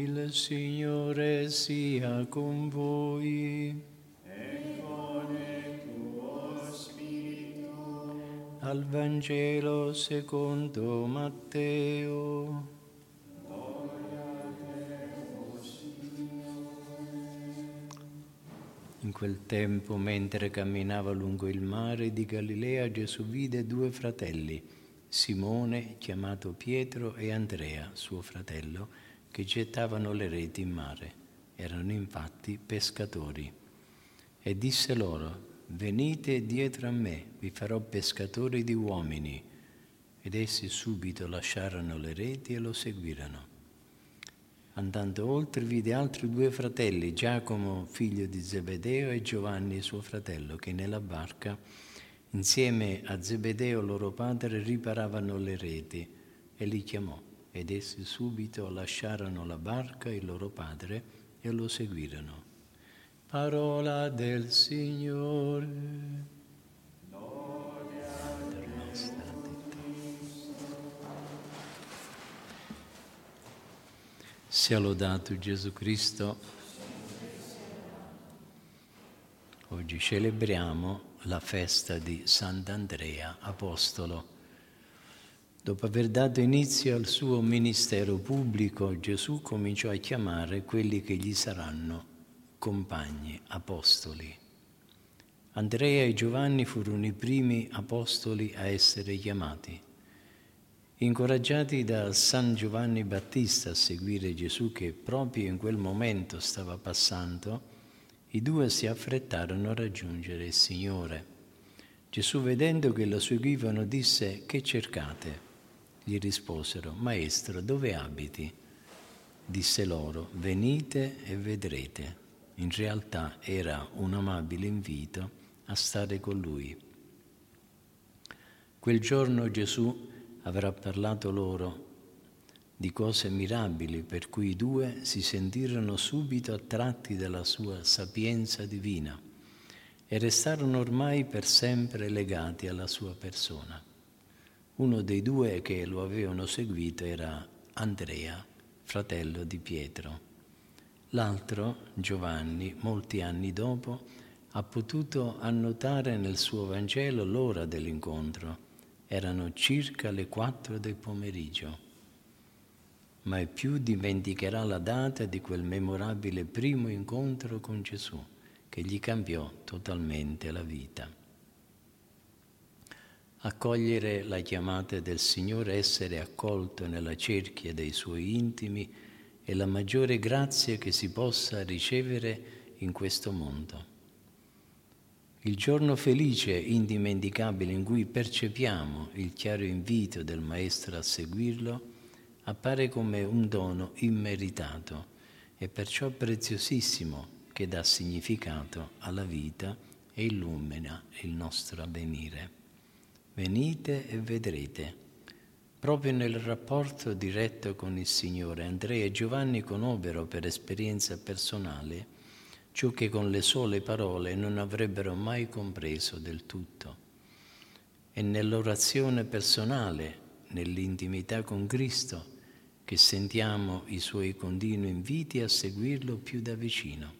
Il Signore sia con voi. E con il tuo spirito. Al Vangelo secondo Matteo. In quel tempo, mentre camminava lungo il mare di Galilea, Gesù vide due fratelli, Simone, chiamato Pietro, e Andrea, suo fratello, che gettavano le reti in mare. Erano infatti pescatori. E disse loro, venite dietro a me, vi farò pescatori di uomini. Ed essi subito lasciarono le reti e lo seguirono. Andando oltre vide altri due fratelli, Giacomo figlio di Zebedeo e Giovanni suo fratello, che nella barca, insieme a Zebedeo loro padre, riparavano le reti e li chiamò. Ed essi subito lasciarono la barca e il loro padre e lo seguirono. Parola del Signore. Sia lodato Gesù Cristo. Oggi celebriamo la festa di Sant'Andrea, Apostolo. Dopo aver dato inizio al suo ministero pubblico, Gesù cominciò a chiamare quelli che gli saranno compagni, apostoli. Andrea e Giovanni furono i primi apostoli a essere chiamati. Incoraggiati da San Giovanni Battista a seguire Gesù che proprio in quel momento stava passando, i due si affrettarono a raggiungere il Signore. Gesù, vedendo che lo seguivano, disse, che cercate? Gli risposero, Maestro, dove abiti? Disse loro, venite e vedrete. In realtà era un amabile invito a stare con lui. Quel giorno Gesù avrà parlato loro di cose mirabili per cui i due si sentirono subito attratti dalla sua sapienza divina e restarono ormai per sempre legati alla sua persona. Uno dei due che lo avevano seguito era Andrea, fratello di Pietro. L'altro, Giovanni, molti anni dopo, ha potuto annotare nel suo Vangelo l'ora dell'incontro erano circa le quattro del pomeriggio. Mai più dimenticherà la data di quel memorabile primo incontro con Gesù che gli cambiò totalmente la vita. Accogliere la chiamata del Signore, essere accolto nella cerchia dei suoi intimi, è la maggiore grazia che si possa ricevere in questo mondo. Il giorno felice e indimenticabile in cui percepiamo il chiaro invito del Maestro a seguirlo appare come un dono immeritato e perciò preziosissimo che dà significato alla vita e illumina il nostro avvenire. Venite e vedrete. Proprio nel rapporto diretto con il Signore, Andrea e Giovanni conobbero per esperienza personale ciò che con le sole parole non avrebbero mai compreso del tutto. È nell'orazione personale, nell'intimità con Cristo, che sentiamo i suoi continui inviti a seguirlo più da vicino.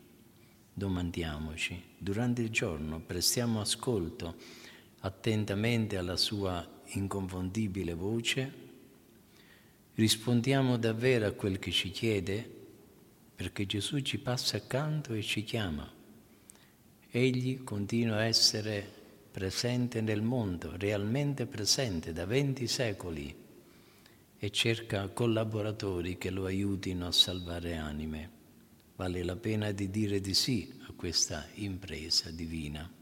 Domandiamoci, durante il giorno prestiamo ascolto attentamente alla sua inconfondibile voce? Rispondiamo davvero a quel che ci chiede? perché Gesù ci passa accanto e ci chiama. Egli continua a essere presente nel mondo, realmente presente da venti secoli e cerca collaboratori che lo aiutino a salvare anime. Vale la pena di dire di sì a questa impresa divina.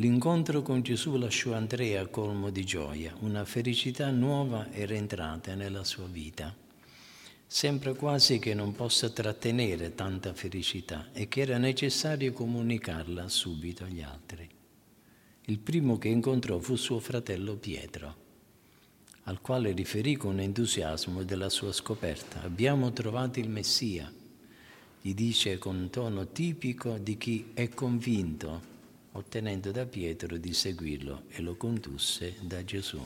L'incontro con Gesù lasciò Andrea colmo di gioia, una felicità nuova era entrata nella sua vita. Sembra quasi che non possa trattenere tanta felicità e che era necessario comunicarla subito agli altri. Il primo che incontrò fu suo fratello Pietro, al quale riferì con entusiasmo della sua scoperta. Abbiamo trovato il Messia, gli dice con tono tipico di chi è convinto, ottenendo da Pietro di seguirlo e lo condusse da Gesù.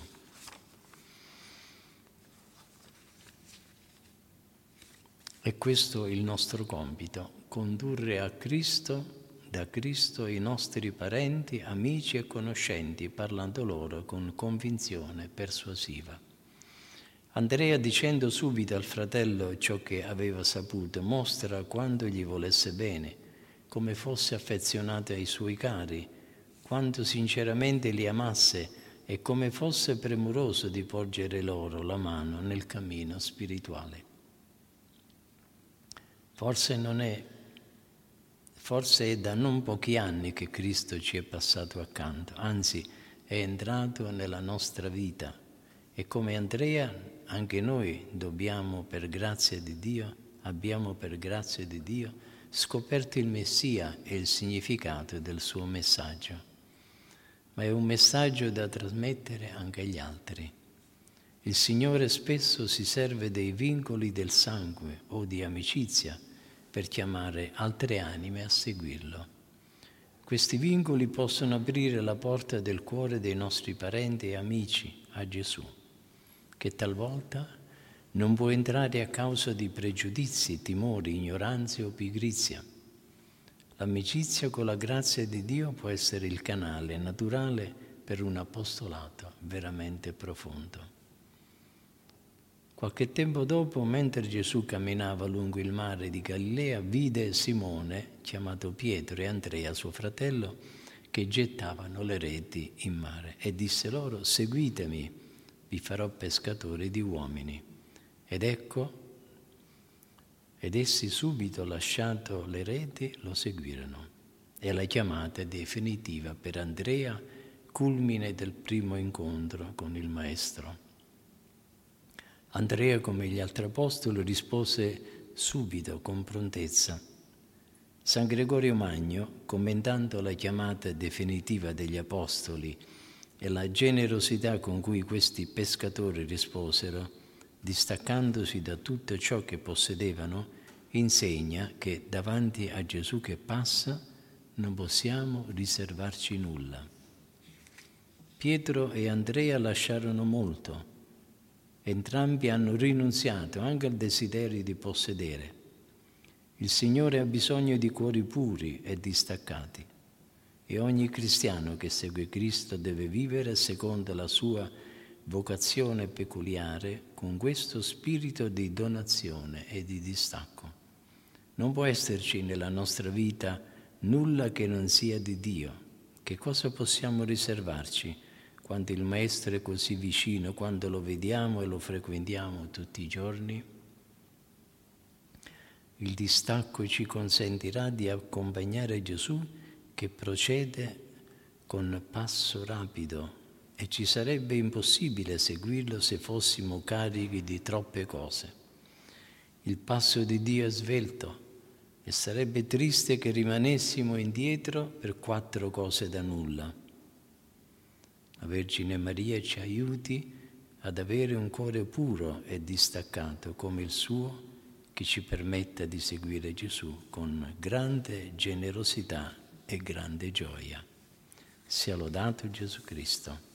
E questo è il nostro compito, condurre a Cristo, da Cristo i nostri parenti, amici e conoscenti, parlando loro con convinzione persuasiva. Andrea, dicendo subito al fratello ciò che aveva saputo, mostra quanto gli volesse bene, come fosse affezionato ai suoi cari, quanto sinceramente li amasse e come fosse premuroso di porgere loro la mano nel cammino spirituale. Forse non è, forse è da non pochi anni che Cristo ci è passato accanto, anzi è entrato nella nostra vita e come Andrea anche noi dobbiamo per grazia di Dio, abbiamo per grazia di Dio scoperto il Messia e il significato del suo messaggio. Ma è un messaggio da trasmettere anche agli altri. Il Signore spesso si serve dei vincoli del sangue o di amicizia per chiamare altre anime a seguirlo. Questi vincoli possono aprire la porta del cuore dei nostri parenti e amici a Gesù, che talvolta non può entrare a causa di pregiudizi, timori, ignoranze o pigrizia. L'amicizia con la grazia di Dio può essere il canale naturale per un apostolato veramente profondo. Qualche tempo dopo, mentre Gesù camminava lungo il mare di Galilea, vide Simone, chiamato Pietro, e Andrea, suo fratello, che gettavano le reti in mare e disse loro, seguitemi, vi farò pescatori di uomini. Ed ecco, ed essi subito lasciato le reti lo seguirono. E la chiamata definitiva per Andrea, culmine del primo incontro con il Maestro. Andrea, come gli altri apostoli, rispose subito, con prontezza. San Gregorio Magno, commentando la chiamata definitiva degli apostoli e la generosità con cui questi pescatori risposero, distaccandosi da tutto ciò che possedevano, insegna che davanti a Gesù che passa non possiamo riservarci nulla. Pietro e Andrea lasciarono molto Entrambi hanno rinunziato anche al desiderio di possedere. Il Signore ha bisogno di cuori puri e distaccati e ogni cristiano che segue Cristo deve vivere secondo la sua vocazione peculiare con questo spirito di donazione e di distacco. Non può esserci nella nostra vita nulla che non sia di Dio. Che cosa possiamo riservarci? quando il Maestro è così vicino, quando lo vediamo e lo frequentiamo tutti i giorni? Il distacco ci consentirà di accompagnare Gesù che procede con passo rapido e ci sarebbe impossibile seguirlo se fossimo carichi di troppe cose. Il passo di Dio è svelto e sarebbe triste che rimanessimo indietro per quattro cose da nulla la Vergine Maria ci aiuti ad avere un cuore puro e distaccato come il suo che ci permetta di seguire Gesù con grande generosità e grande gioia. Sia lodato Gesù Cristo.